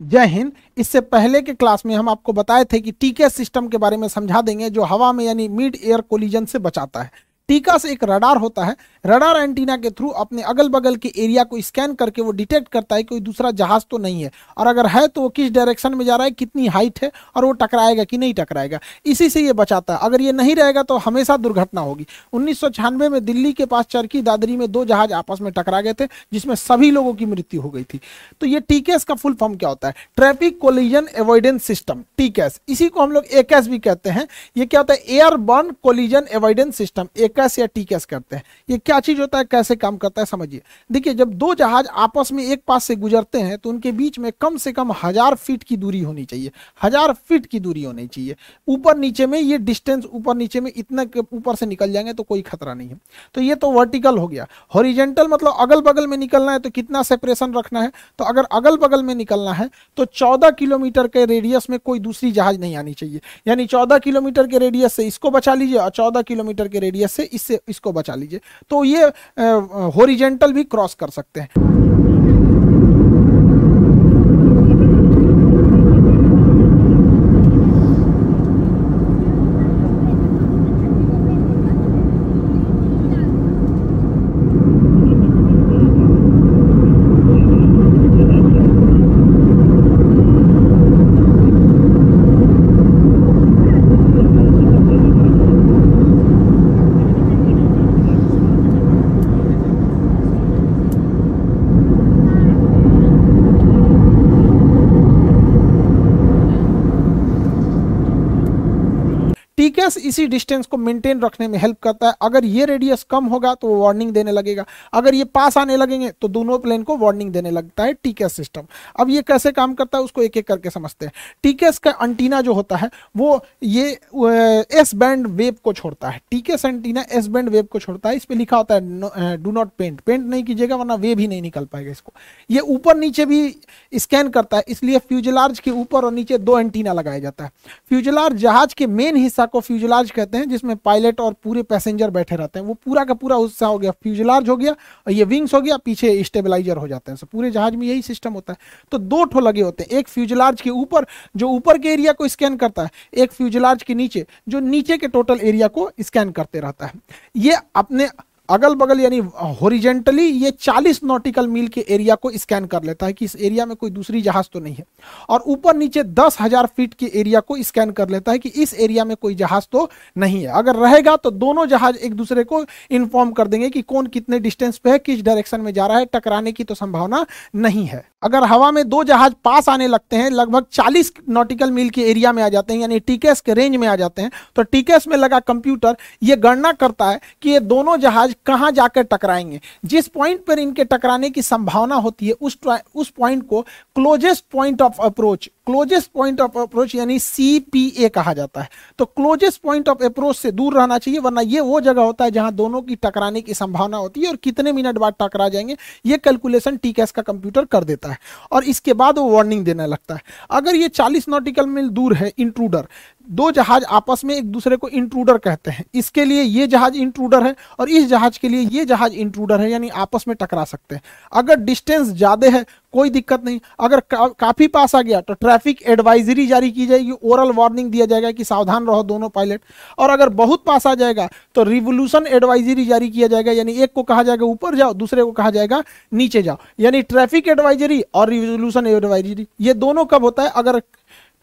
जय हिंद। इससे पहले के क्लास में हम आपको बताए थे कि टीके सिस्टम के बारे में समझा देंगे, जो हवा में यानी मिड एयर कोलिजन से बचाता है। टीका से एक रडार होता है। रडार एंटीना के थ्रू अपने अगल बगल के एरिया को स्कैन करके वो डिटेक्ट करता है कोई दूसरा जहाज़ तो नहीं है। और अगर है तो वो किस डायरेक्शन में जा रहा है, कितनी हाइट है और वो टकराएगा कि नहीं टकराएगा। इसी से ये बचाता है। अगर ये नहीं रहेगा तो हमेशा दुर्घटना होगी। उन्नीस सौ छियानवे में दिल्ली के पास चरखी दादरी में दो जहाज़ आपस में टकरा गए थे, जिसमें सभी लोगों की मृत्यु हो गई थी। तो ये टीकेस का फुल फॉर्म क्या होता है? Traffic collision avoidance system, TCAS. इसी को हम लोग एकेस भी कहते हैं। ये क्या होता है? एयरबर्न कोलिजन एवॉइडेंस सिस्टम एकस या टीकेस करते हैं? ये क्या चीज़ होता है? कैसे काम करता है? समझिए। देखिए, जब दो जहाज़ आपस में एक पास से गुजरते हैं तो उनके बीच में कम से कम हज़ार फीट की दूरी होनी चाहिए। हज़ार फीट की दूरी होनी चाहिए। ऊपर नीचे में ये डिस्टेंस ऊपर नीचे में इतना ऊपर से निकल जाएँगे तो कोई खतरा नहीं है। तो ये तो वर्टिकल हो गया। हॉरिजेंटल मतलब अगल बगल में निकलना है तो कितना सेपरेशन रखना है? तो अगर अगल बगल में निकलना है तो चौदह किलोमीटर के रेडियस में कोई दूसरी जहाज़ नहीं आनी चाहिए। यानी चौदह किलोमीटर के रेडियस से इसको बचा लीजिए और चौदह किलोमीटर के रेडियस से इससे इसको बचा लीजिए। तो ये होरिजेंटल भी क्रॉस कर सकते हैं। टीकेस इसी डिस्टेंस को मेंटेन रखने में हेल्प करता है। अगर ये रेडियस कम होगा तो वो वार्निंग देने लगेगा। अगर ये पास आने लगेंगे तो दोनों प्लेन को वार्निंग देने लगता है टीकेस सिस्टम। अब ये कैसे काम करता है उसको एक एक करके समझते हैं। टीकेस का अंटीना जो होता है, वो ये एस बैंड वेव को छोड़ता है। TCAS antenna S band wave को छोड़ता है। इस पर लिखा होता है डू नॉट पेंट पेंट नहीं कीजिएगा, वरना वेव ही नहीं निकल पाएगा इसको। ये ऊपर नीचे भी स्कैन करता है, इसलिए फ्यूजलार्ज के ऊपर और नीचे दो एंटीना लगाया जाता है। फ्यूजलार्ज जहाज़ के मेन हिस्सा को फ्यूजलार्ज कहते हैं, जिसमें पायलट और पूरे पैसेंजर बैठे रहते हैं। वो पूरा का पूरा हिस्सा हो गया फ्यूजलार्ज हो गया और ये विंग्स हो गया, पीछे स्टेबलाइजर हो जाते हैं। पूरे जहाज़ में यही सिस्टम होता है। तो दो ठो लगे होते हैं, एक फ्यूजलार्ज के ऊपर, जो ऊपर के एरिया को स्कैन करता है, एक फ्यूजलार्ज के नीचे, जो नीचे के टोटल एरिया को स्कैन करते रहता है। ये अपने अगल बगल यानी होरिजेंटली ये 40 नॉटिकल मील के एरिया को स्कैन कर लेता है कि इस एरिया में कोई दूसरी जहाज़ तो नहीं है। और ऊपर नीचे दस हज़ार फीट के एरिया को स्कैन कर लेता है कि इस एरिया में कोई जहाज़ तो नहीं है। अगर रहेगा तो दोनों जहाज़ एक दूसरे को इन्फॉर्म कर देंगे कि कौन कितने डिस्टेंस पे है, किस डायरेक्शन में जा रहा है, टकराने की तो संभावना नहीं है। अगर हवा में दो जहाज़ पास आने लगते हैं, लगभग 40 नॉटिकल मील के एरिया में आ जाते हैं, यानी टीकेस के रेंज में आ जाते हैं तो टीकेस में लगा कंप्यूटर ये गणना करता है कि ये दोनों जहाज़ कहाँ जाकर टकराएँगे? जिस पॉइंट पर इनके टकराने की संभावना होती है, उस उस पॉइंट को closest point of approach closest point of approach यानी सी कहा जाता है। तो क्लोजेस्ट पॉइंट ऑफ़ अप्रोच से दूर रहना चाहिए, वरना ये वो जगह होता है जहाँ दोनों की टकराने की संभावना होती है और कितने मिनट बाद टकरा जाएँगे, ये कैलकुलेशन टीकेस का कंप्यूटर कर देता है। और इसके बाद वो वार्निंग देने लगता है। अगर ये 40 नॉटिकल मील दूर है इंट्रूडर दो जहाज़ आपस में एक दूसरे को इंट्रूडर कहते हैं। इसके लिए ये जहाज़ इंट्रूडर है और इस जहाज़ के लिए ये जहाज़ इंट्रूडर है, यानी आपस में टकरा सकते हैं। अगर डिस्टेंस ज़्यादा है कोई दिक्कत नहीं। अगर का, काफ़ी पास आ गया तो ट्रैफ़िक एडवाइजरी जारी की जाएगी ओरल वार्निंग दिया जाएगा कि सावधान रहो दोनों पायलट और अगर बहुत पास आ जाएगा तो रिवोल्यूशन एडवाइजरी जारी किया जाएगा यानी एक को कहा जाएगा ऊपर जाओ दूसरे को कहा जाएगा नीचे जाओ। यानी ट्रैफ़िक एडवाइजरी और रिवोल्यूशन एडवाइजरी ये दोनों कब होता है? अगर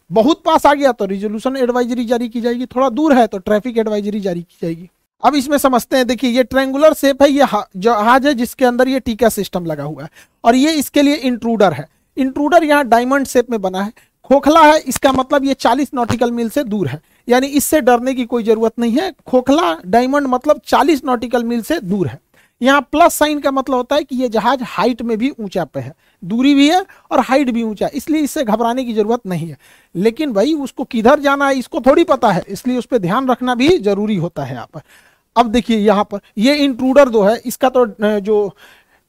बहुत पास आ गया तो रिजोल्यूशन एडवाइजरी जारी की जाएगी थोड़ा दूर है तो ट्रैफ़िक एडवाइजरी जारी की जाएगी। अब इसमें समझते हैं, देखिए, ये ट्रेंगुलर शेप है, ये जहाज़ है, जिसके अंदर ये टीका सिस्टम लगा हुआ है। और ये इसके लिए इंट्रूडर है। इंट्रूडर यहाँ डायमंड शेप में बना है। खोखला है, इसका मतलब ये 40 नॉटिकल मील से दूर है। यानी इससे डरने की कोई ज़रूरत नहीं है। खोखला डायमंड मतलब 40 नॉटिकल मील से दूर है। यहाँ प्लस साइन का मतलब होता है कि ये जहाज़ हाइट में भी ऊँचा पे है। दूरी भी है और हाइट भी ऊँचा है। इसलिए इससे घबराने की ज़रूरत नहीं है। लेकिन भाई, उसको किधर जाना है, इसको थोड़ी पता है। इसलिए उस पर ध्यान रखना भी ज़रूरी होता है यहाँ पर। अब देखिए यहाँ पर, ये इंट्रूडर जो है, इसका तो जो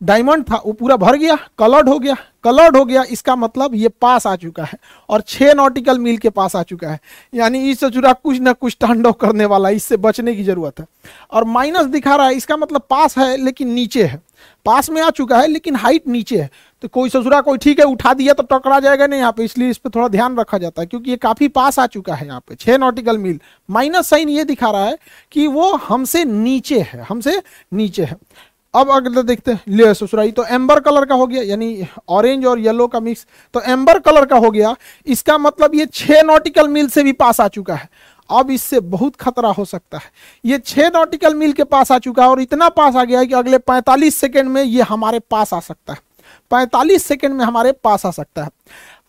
डायमंड था, वो पूरा भर गया कलर्ड हो गया कलर्ड हो गया, इसका मतलब ये पास आ चुका है और छह नॉटिकल मील के पास आ चुका है। यानी इससे जुड़ा कुछ ना कुछ टंड करने वाला, इससे बचने की ज़रूरत है। और माइनस दिखा रहा है, इसका मतलब पास है, लेकिन नीचे है। पास में आ चुका है, लेकिन हाइट नीचे है। तो कोई ससुरा कोई ठीक है, उठा दिया तो टकरा जाएगा नहीं यहाँ पे, इसलिए इस पर थोड़ा ध्यान रखा जाता है, क्योंकि ये काफ़ी पास आ चुका है यहाँ पे, छह नॉटिकल मील माइनस साइन ये दिखा रहा है कि वो हमसे नीचे है, हमसे नीचे है। अब अगर देखते हैं। ले ससुराई तो एम्बर कलर का हो गया, यानी ऑरेंज और येलो का मिक्स तो एम्बर कलर का हो गया, इसका मतलब ये छह नॉटिकल मील से भी पास आ चुका है। अब इससे बहुत खतरा हो सकता है। ये छः नॉटिकल मील के पास आ चुका है और इतना पास आ गया है कि अगले 45 सेकंड में ये हमारे पास आ सकता है। 45 सेकंड में हमारे पास आ सकता है।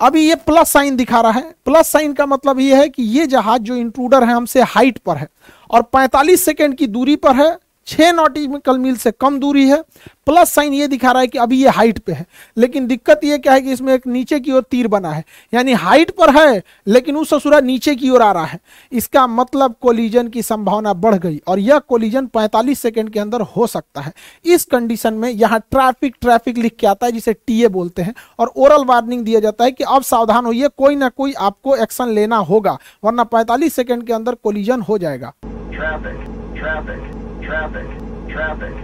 अभी ये प्लस साइन दिखा रहा है। प्लस साइन का मतलब ये है कि ये जहाज़ जो इंट्रूडर है, हमसे हाइट पर है और 45 सेकंड की दूरी पर है। छह नॉटिकल मील से कम दूरी है प्लस साइन ये दिखा रहा है कि अभी ये हाइट पे है। लेकिन दिक्कत ये क्या है कि इसमें एक नीचे की ओर तीर बना है। यानी हाइट पर है लेकिन उस ससुरा नीचे की ओर आ रहा है। इसका मतलब कोलिजन की संभावना बढ़ गई और यह कोलिजन 45 सेकंड के अंदर हो सकता है। इस कंडीशन में यहाँ ट्रैफ़िक ट्रैफ़िक लिख के आता है जिसे टीए बोलते हैं। और ओरल वार्निंग दिया जाता है कि अब सावधान होइए कोई ना कोई आपको एक्शन लेना होगा वरना पैंतालीस सेकेंड के अंदर कोलिजन हो जाएगा। Traffic, traffic, traffic.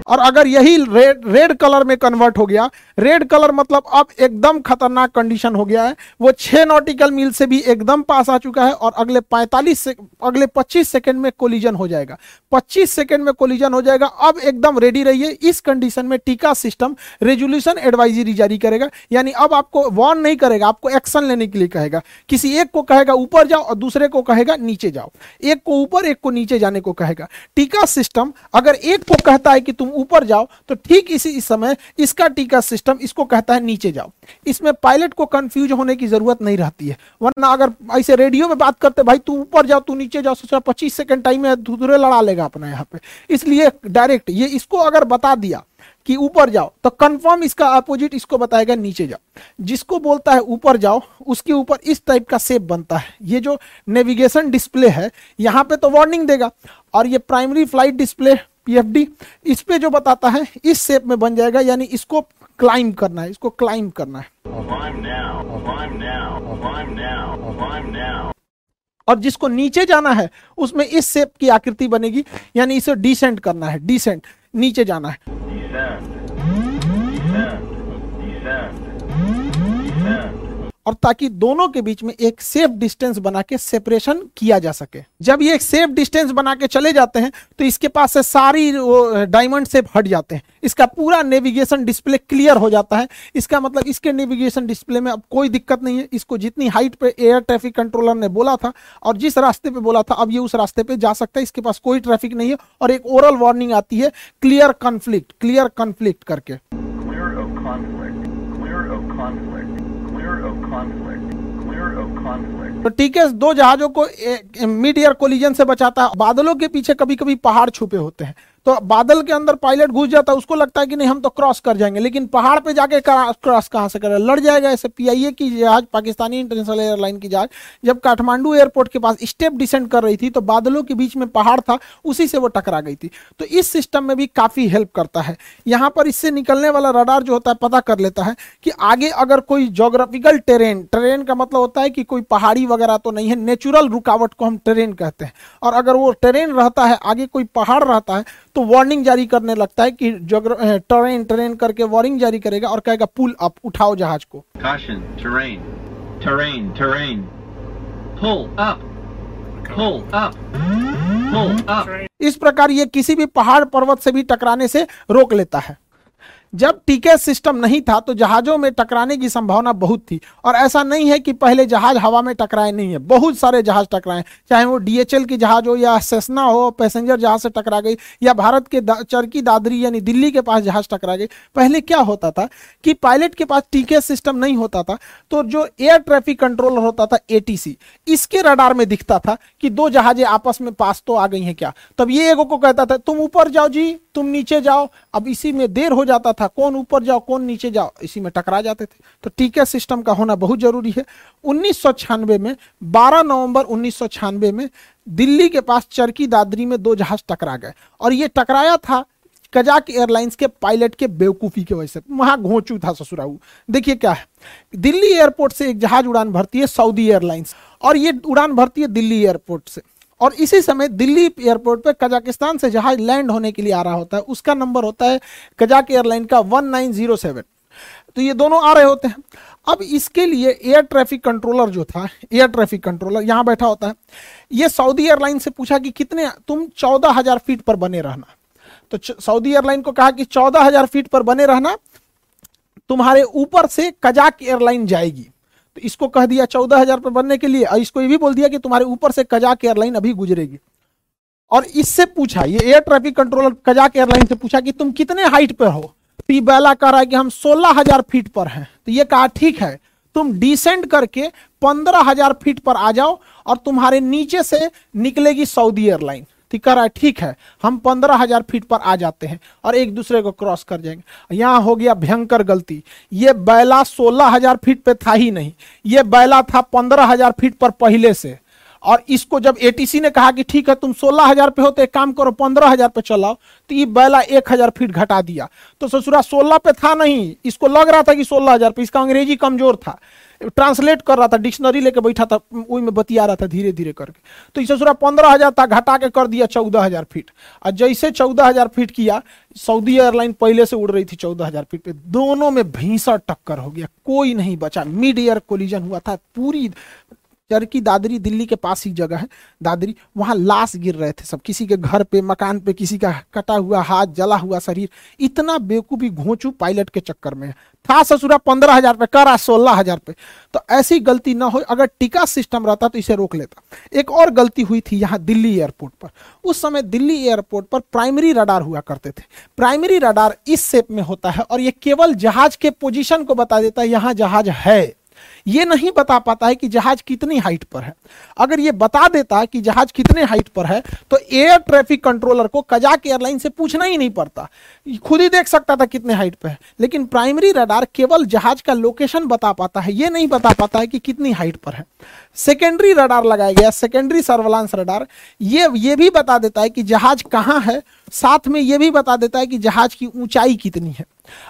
और अगर यही रेड रेड कलर में कन्वर्ट हो गया रेड कलर मतलब अब एकदम खतरनाक कंडीशन हो गया है। वो छह नॉटिकल मील से भी एकदम पास आ चुका है और अगले 45 से, अगले 25 सेकंड में कोलिजन हो जाएगा। 25 सेकंड में कोलिजन हो जाएगा। अब एकदम रेडी रहिए, इस कंडीशन में टीका सिस्टम रेजोल्यूशन एडवाइजरी जारी करेगा। यानी अब आपको वार्न नहीं करेगा, आपको एक्शन लेने के लिए कहेगा। किसी एक को कहेगा, ऊपर जाओ, और दूसरे को कहेगा, नीचे जाओ। एक को ऊपर, एक को नीचे जाने को कहेगा। टीका सिस्टम अगर एक को कहता है कि तुम ऊपर जाओ तो ठीक इसी इस समय इसका टीका सिस्टम इसको कहता है नीचे जाओ। इसमें पायलट को कंफ्यूज होने की ज़रूरत नहीं रहती है। वरना अगर ऐसे रेडियो में बात करते, भाई तू ऊपर जाओ, तू नीचे जाओ, सोचा पच्चीस सेकंड टाइम में दूसरे लड़ा लेगा अपना यहाँ पे। इसलिए डायरेक्ट ये इसको अगर बता दिया कि ऊपर जाओ तो कंफर्म इसका अपोजिट इसको बताएगा नीचे जाओ। जिसको बोलता है ऊपर जाओ, उसके ऊपर इस टाइप का सेप बनता है। ये जो नेविगेशन डिस्प्ले है, यहाँ पे तो वार्निंग देगा। और ये प्राइमरी फ़्लाइट डिस्प्ले पीएफडी इस पे जो बताता है, इस शेप में बन जाएगा, यानी इसको क्लाइम करना है, इसको क्लाइम करना है. और जिसको नीचे जाना है, उसमें इस शेप की आकृति बनेगी, यानी इसे डिसेंट करना है डिसेंट नीचे जाना है और ताकि दोनों के बीच में एक सेफ़ डिस्टेंस बना के सेपरेशन किया जा सके। जब ये एक सेफ़ डिस्टेंस बना के चले जाते हैं तो इसके पास से सारी डायमंड सेप हट जाते हैं। इसका पूरा नेविगेशन डिस्प्ले क्लियर हो जाता है। इसका मतलब इसके नेविगेशन डिस्प्ले में अब कोई दिक्कत नहीं है। इसको जितनी हाइट पे एयर ट्रैफ़िक कंट्रोलर ने बोला था और जिस रास्ते पे बोला था, अब ये उस रास्ते पे जा सकता है। इसके पास कोई ट्रैफ़िक नहीं है और एक ओरल वार्निंग आती है क्लियर कॉन्फ्लिक्ट क्लियर कॉन्फ्लिक्ट करके। तो है दो जहाजों को मिड एयर कोलिजन से बचाता है। बादलों के पीछे कभी कभी पहाड़ छुपे होते हैं। तो बादल के अंदर पायलट घुस जाता है, उसको लगता है कि नहीं, हम तो क्रॉस कर जाएँगे। लेकिन पहाड़ पे जाके क्रॉस कहाँ से करे? लड़ जाएगा ऐसे पीआईए की जहाज़, पाकिस्तानी इंटरनेशनल एयरलाइन की जहाज़, जब काठमांडू एयरपोर्ट के पास स्टेप डिसेंड कर रही थी तो बादलों के बीच में पहाड़ था, उसी से वो टकरा गई थी। तो इस सिस्टम में भी काफ़ी हेल्प करता है। यहाँ पर इससे निकलने वाला रडार जो होता है, पता कर लेता है कि आगे अगर कोई जोग्राफिकल टेरेन टेरेन का मतलब होता है कि कोई पहाड़ी वगैरह तो नहीं है नेचुरल रुकावट को हम टेरेन कहते हैं। और अगर वो टेरेन रहता है, आगे कोई पहाड़ रहता है तो वार्निंग जारी करने लगता है कि टेरेन टेरेन करके वार्निंग जारी करेगा और कहेगा पुल अप उठाओ जहाज़ को Caution, terrain. Terrain, terrain. Pull up. Pull up. Pull up. इस प्रकार ये किसी भी पहाड़ पर्वत से भी टकराने से रोक लेता है जब टीके सिस्टम नहीं था तो जहाजों में टकराने की संभावना बहुत थी। और ऐसा नहीं है कि पहले जहाज़ हवा में टकराए नहीं है। बहुत सारे जहाज़ टकराए चाहे वो डीएचएल की जहाज़ हो या सेसना हो पैसेंजर जहाज़ से टकरा गई या भारत के दा, चरकी दादरी यानी दिल्ली के पास जहाज़ टकरा गई पहले क्या होता था कि पायलट के पास टीके सिस्टम नहीं होता था तो जो एयर ट्रैफ़िक कंट्रोलर होता था एटीसी इसके रडार में दिखता था कि दो जहाजें आपस में पास तो आ गई हैं क्या? तब ये एगो को कहता था तुम ऊपर जाओ जी तुम नीचे जाओ। अब इसी में देर हो जाता था कौन ऊपर जाओ, कौन नीचे जाओ, इसी में टकरा जाते थे। तो टीके सिस्टम का होना बहुत ज़रूरी है। उन्नीस में 12 नवंबर उन्नीस में, दिल्ली के पास चरकी दादरी में दो जहाज़ टकरा गए। और ये टकराया था कजाक एयरलाइंस के पायलट के बेवकूफ़ी की वजह से। वहाँ घोंचू था ससुराऊ देखिए क्या है, दिल्ली एयरपोर्ट से एक जहाज़ उड़ान भरती है सऊदी एयरलाइंस। और ये उड़ान भरती है दिल्ली एयरपोर्ट से। और इसी समय दिल्ली एयरपोर्ट पर कजाकिस्तान से जहाज़ लैंड होने के लिए आ रहा होता है। उसका नंबर होता है कजाक एयरलाइन का 1907 तो ये दोनों आ रहे होते हैं। अब इसके लिए एयर ट्रैफ़िक कंट्रोलर जो था, एयर ट्रैफ़िक कंट्रोलर यहाँ बैठा होता है। ये सऊदी एयरलाइन से पूछा कि कितने, तुम चौदह हज़ार फीट पर बने रहना। तो सऊदी एयरलाइन को कहा कि चौदह हज़ार फीट पर बने रहना, तुम्हारे ऊपर से कजाक एयरलाइन जाएगी। तो इसको कह दिया चौदह हज़ार पर बनने के लिए, और इसको ये भी बोल दिया कि तुम्हारे ऊपर से कजाक एयरलाइन अभी गुजरेगी। और इससे पूछा, ये air traffic controller Kazakh airline से पूछा कि तुम कितने हाइट पर हो? तो ये बैला कह रहा है कि हम सोलह हज़ार फीट पर हैं। तो ये कहा, ठीक है, तुम डिसेंड करके पंद्रह हज़ार फीट पर आ जाओ और तुम्हारे नीचे से निकलेगी सऊदी एयरलाइन तो कर रहा है ठीक है, हम पंद्रह हज़ार फीट पर आ जाते हैं और एक दूसरे को क्रॉस कर जाएँगे। यहाँ हो गया भयंकर गलती। ये बैला सोलह हज़ार फीट पे था ही नहीं, ये बैला था पंद्रह हज़ार फीट पर पहले से। और इसको जब एटीसी ने कहा कि ठीक है, तुम सोलह हज़ार पे हो तो एक काम करो, पंद्रह हज़ार पे चलाओ तो ये बैला एक हज़ार फीट घटा दिया। तो ससुरा सोलह पे था नहीं, इसको लग रहा था कि सोलह हज़ार पे, इसका अंग्रेज़ी कमज़ोर था। ट्रांसलेट कर रहा था, डिक्शनरी लेके बैठा था, वही में बतिया रहा था धीरे धीरे करके। तो इसे ससुरा पंद्रह हज़ार था, घटा के कर दिया चौदह हज़ार फीट। और जैसे चौदह हज़ार फीट किया, सऊदी एयरलाइन पहले से उड़ रही थी चौदह हज़ार फीट पे। दोनों में भीषण टक्कर हो गया, कोई नहीं बचा। मिड एयर कोलिजन हुआ था, पूरी चरकी दादरी दिल्ली के पास ही जगह है। दादरी, वहाँ लाश गिर रहे थे सब। किसी के घर पे, मकान पे, किसी का कटा हुआ हाथ, जला हुआ शरीर, इतना बेवकूफ़ी घोंचू पायलट के चक्कर में था ससुरा पंद्रह हज़ार पे, करा सोलह हज़ार पे। तो ऐसी गलती ना हो, अगर टिका सिस्टम रहता तो इसे रोक लेता। एक और गलती हुई थी यहाँ दिल्ली एयरपोर्ट पर। उस समय दिल्ली एयरपोर्ट पर प्राइमरी रडार हुआ करते थे। प्राइमरी रडार इस शेप में होता है और ये केवल जहाज़ के पोजीशन को बता देता है, यहाँ जहाज़ है। ये नहीं बता पाता है कि जहाज़ कितनी हाइट पर है। अगर ये बता देता कि जहाज़ कितने हाइट पर है तो एयर ट्रैफ़िक कंट्रोलर को कजाक एयरलाइन से पूछना ही नहीं पड़ता। खुद ही देख सकता था कितने हाइट पर है, लेकिन प्राइमरी रडार केवल जहाज़ का लोकेशन बता पाता है, ये नहीं बता पाता है कि कितनी हाइट पर है। सेकेंडरी रडार लगाया गया सेकेंडरी सर्वलांस रडार ये ये भी बता देता है कि जहाज़ कहाँ है, साथ में ये भी बता देता है कि जहाज़ की ऊंचाई कितनी है।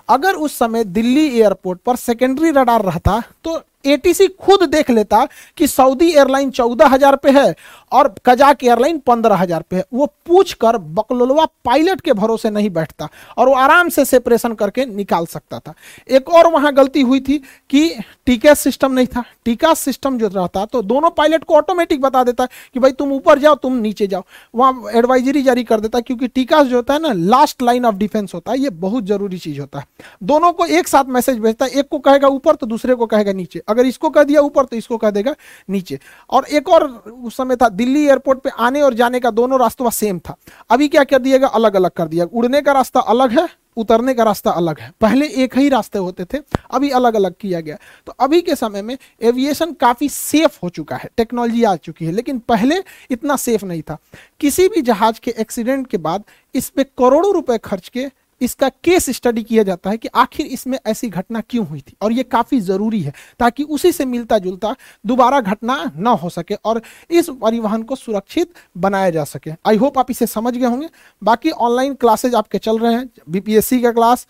अगर उस समय दिल्ली एयरपोर्ट पर सेकेंडरी रडार रहता तो एटीसी खुद देख लेता कि सऊदी एयरलाइन चौदह हज़ार पे है और कजाक एयरलाइन पंद्रह हज़ार पे है। वो पूछ कर बकलोलवा पायलट के भरोसे नहीं बैठता और वो आराम से सेपरेशन करके निकाल सकता था। एक और वहाँ गलती हुई थी कि टीका सिस्टम नहीं था। टीका सिस्टम जो रहता तो दोनों पायलट को ऑटोमेटिक बता देता कि भाई तुम ऊपर जाओ, तुम नीचे जाओ। वहाँ एडवाइजरी जारी कर देता क्योंकि टीका जो होता है ना लास्ट लाइन ऑफ़ डिफेंस होता है, ये बहुत ज़रूरी चीज़ होता है। दोनों को एक साथ मैसेज भेजता है एक को कहेगा ऊपर तो दूसरे को कहेगा नीचे। अगर इसको कह दिया ऊपर तो इसको कह देगा नीचे। और एक और उस समय था, दिल्ली एयरपोर्ट पे आने और जाने का दोनों रास्ता सेम था। अभी क्या कर दिएगा अलग अलग कर दिया। उड़ने का रास्ता अलग है, उतरने का रास्ता अलग है। पहले एक ही रास्ते होते थे, अभी अलग अलग किया गया। तो अभी के समय में एविएशन काफ़ी सेफ़ हो चुका है टेक्नोलॉजी आ चुकी है, लेकिन पहले इतना सेफ़ नहीं था। किसी भी जहाज़ के एक्सीडेंट के बाद इस पे करोड़ों रुपए खर्च के इसका केस स्टडी किया जाता है कि आखिर इसमें ऐसी घटना क्यों हुई थी? और ये काफ़ी ज़रूरी है ताकि उसी से मिलता जुलता दोबारा घटना न हो सके और इस परिवहन को सुरक्षित बनाया जा सके। आई होप आप इसे समझ गए होंगे। बाकी ऑनलाइन क्लासेज आपके चल रहे हैं। बीपीएससी का क्लास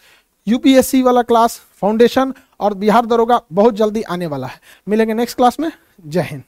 यूपीएससी वाला क्लास फाउंडेशन और बिहार दरोगा बहुत जल्दी आने वाला है। मिलेंगे नेक्स्ट क्लास में। जय हिंद।